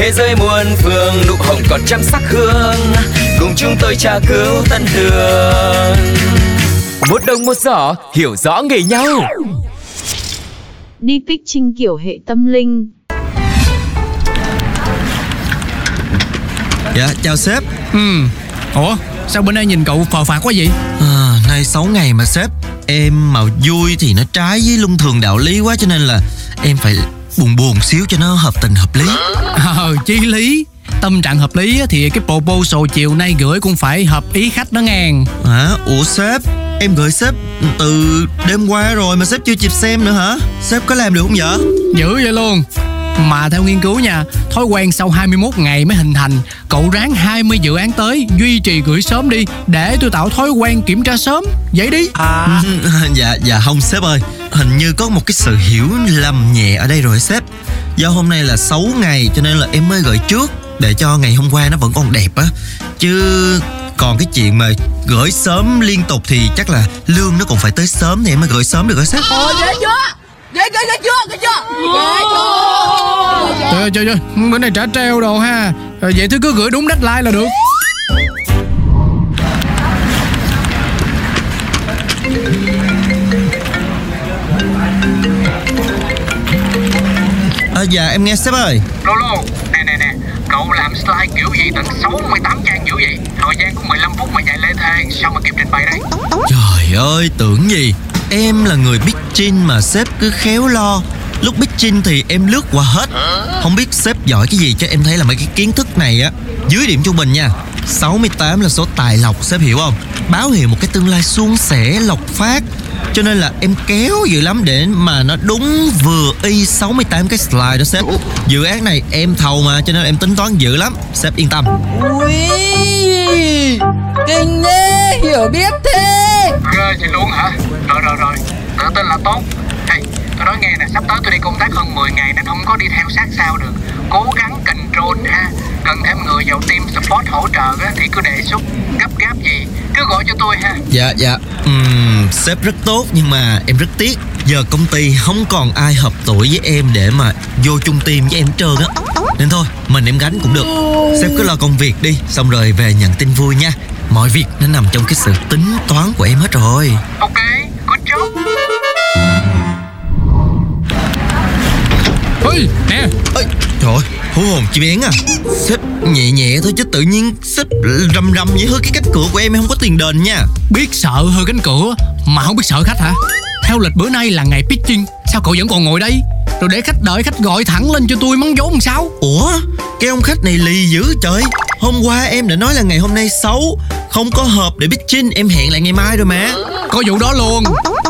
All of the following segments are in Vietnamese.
Thế giới muôn phương nụ hồng còn trăm sắc hương. Cùng chúng tôi tra cứu tân đường Một đồng một giỏ hiểu rõ nghề nhau. Đi pitching kiểu hệ tâm linh. Dạ, chào sếp. Ừ. Ủa sao bữa nay nhìn cậu phờ phạt quá vậy? À, Nay 6 ngày mà sếp. Em mà vui thì nó trái với luân thường đạo lý quá Cho nên là em phải buồn buồn xíu cho nó hợp tình hợp lý Ờ chi lý Tâm trạng hợp lý á, thì cái proposal chiều nay gửi cũng phải hợp ý khách đó ngàn Hả? Ủa sếp Em gửi sếp từ đêm qua rồi mà sếp chưa kịp xem nữa hả? Sếp có làm được không vậy? Dữ vậy luôn Mà theo nghiên cứu nha Thói quen sau 21 ngày mới hình thành Cậu ráng 20 dự án tới Duy trì gửi sớm đi Để tôi tạo thói quen kiểm tra sớm. Vậy đi. À. dạ dạ không sếp ơi. Hình như có một cái sự hiểu lầm nhẹ ở đây rồi sếp. Do hôm nay là 6 ngày cho nên là em mới gửi trước Để cho ngày hôm qua nó vẫn còn đẹp á. Chứ còn cái chuyện mà gửi sớm liên tục thì chắc là lương nó còn phải tới sớm thì em mới gửi sớm được đó sếp Trời ơi, trời ơi Bữa nay trả treo đồ ha. Rồi Vậy thì cứ gửi đúng deadline là được. À, Dạ em nghe sếp ơi. Lolo, nè nè nè, cậu làm slide kiểu gì tận 68 trang dữ vậy? Thời gian của 15 phút mà chạy lê thê, sao mà kịp trình bày đây? Trời ơi tưởng gì Em là người bitchin mà sếp cứ khéo lo. Lúc bitchin thì em lướt qua hết. Không biết sếp giỏi cái gì cho em thấy là mấy cái kiến thức này á, Dưới điểm trung bình nha. 68 là số tài lộc, sếp hiểu không? Báo hiệu một cái tương lai suôn sẻ, lộc phát. Cho nên là em kéo dữ lắm để mà nó đúng vừa y 68 cái slide đó sếp. Dự án này em thầu mà, cho nên em tính toán dữ lắm. Sếp yên tâm. Ui. Kinh thế Hiểu biết thế Ghê vậy luôn hả? Rồi rồi rồi, tự tin là tốt. Hey, tôi nói nghe nè, sắp tới tôi đi công tác hơn 10 ngày nên không có đi theo sát sao được. Cố gắng control ha. Cần thêm người vào team support hỗ trợ á, thì cứ đề xuất gấp gáp gì cứ gọi cho tôi ha. Dạ dạ Ừm, Sếp rất tốt nhưng mà em rất tiếc Giờ công ty không còn ai hợp tuổi với em Để mà vô chung team với em hết trơn á. Nên thôi mình em gánh cũng được. Sếp cứ lo công việc đi Xong rồi về nhận tin vui nha. Mọi việc nó nằm trong cái sự tính toán của em hết rồi. Ok, good job. Ôi nè. Ơi, Trời ơi, hú hồn chi bén à. Sếp nhẹ nhẹ thôi chứ tự nhiên Sếp rầm rầm vậy hơi cái cách cửa của em em không có tiền đền nha. Biết sợ hơi cánh cửa Mà không biết sợ khách hả Theo lịch bữa nay là ngày pitching. Sao cậu vẫn còn ngồi đây? Rồi để khách đợi khách gọi thẳng lên cho tôi mắng vốn làm sao? Ủa Cái ông khách này lì dữ trời. Hôm qua em đã nói là ngày hôm nay xấu. Không có hợp để pitching Em hẹn lại ngày mai rồi mà. Có vụ đó luôn.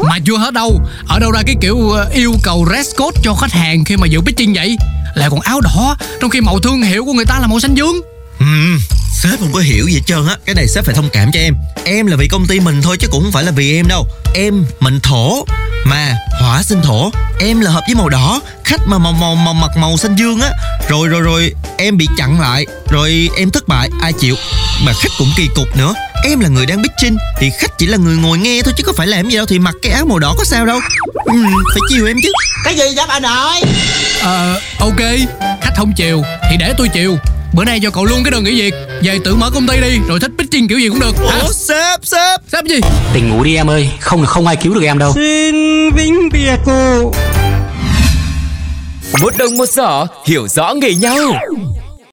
Mà chưa hết đâu. Ở đâu ra cái kiểu ờ, yêu cầu dress code cho khách hàng khi mà dự pitching vậy? Lại còn áo đỏ Trong khi màu thương hiệu của người ta là màu xanh dương. Ừm, Sếp không có hiểu gì hết trơn á. Cái này sếp phải thông cảm cho em. Em là vì công ty mình thôi chứ cũng không phải là vì em đâu. Em mệnh thổ Mà hỏa sinh thổ. Em là hợp với màu đỏ. Khách mà màu màu màu mặt màu xanh dương á. Rồi rồi rồi Em bị chặn lại. Rồi em thất bại. Ai chịu? Mà khách cũng kỳ cục nữa. Em là người đang pitching Thì khách chỉ là người ngồi nghe thôi Chứ có phải làm gì đâu. Thì mặc cái áo màu đỏ có sao đâu. Ừm, Phải chiều em chứ. Cái gì vậy bà nội Ờ ok. Khách không chiều Thì để tôi chiều Bữa nay cho cậu luôn cái đơn nghỉ việc. Về tự mở công ty đi Rồi thích pitching kiểu gì cũng được. Hả? Ủa sếp. Sếp Sếp gì? Tỉnh ngủ đi em ơi, không là không ai cứu được em đâu. Xin vĩnh biệt cô. Một đồng một giỏ hiểu rõ nghề nhau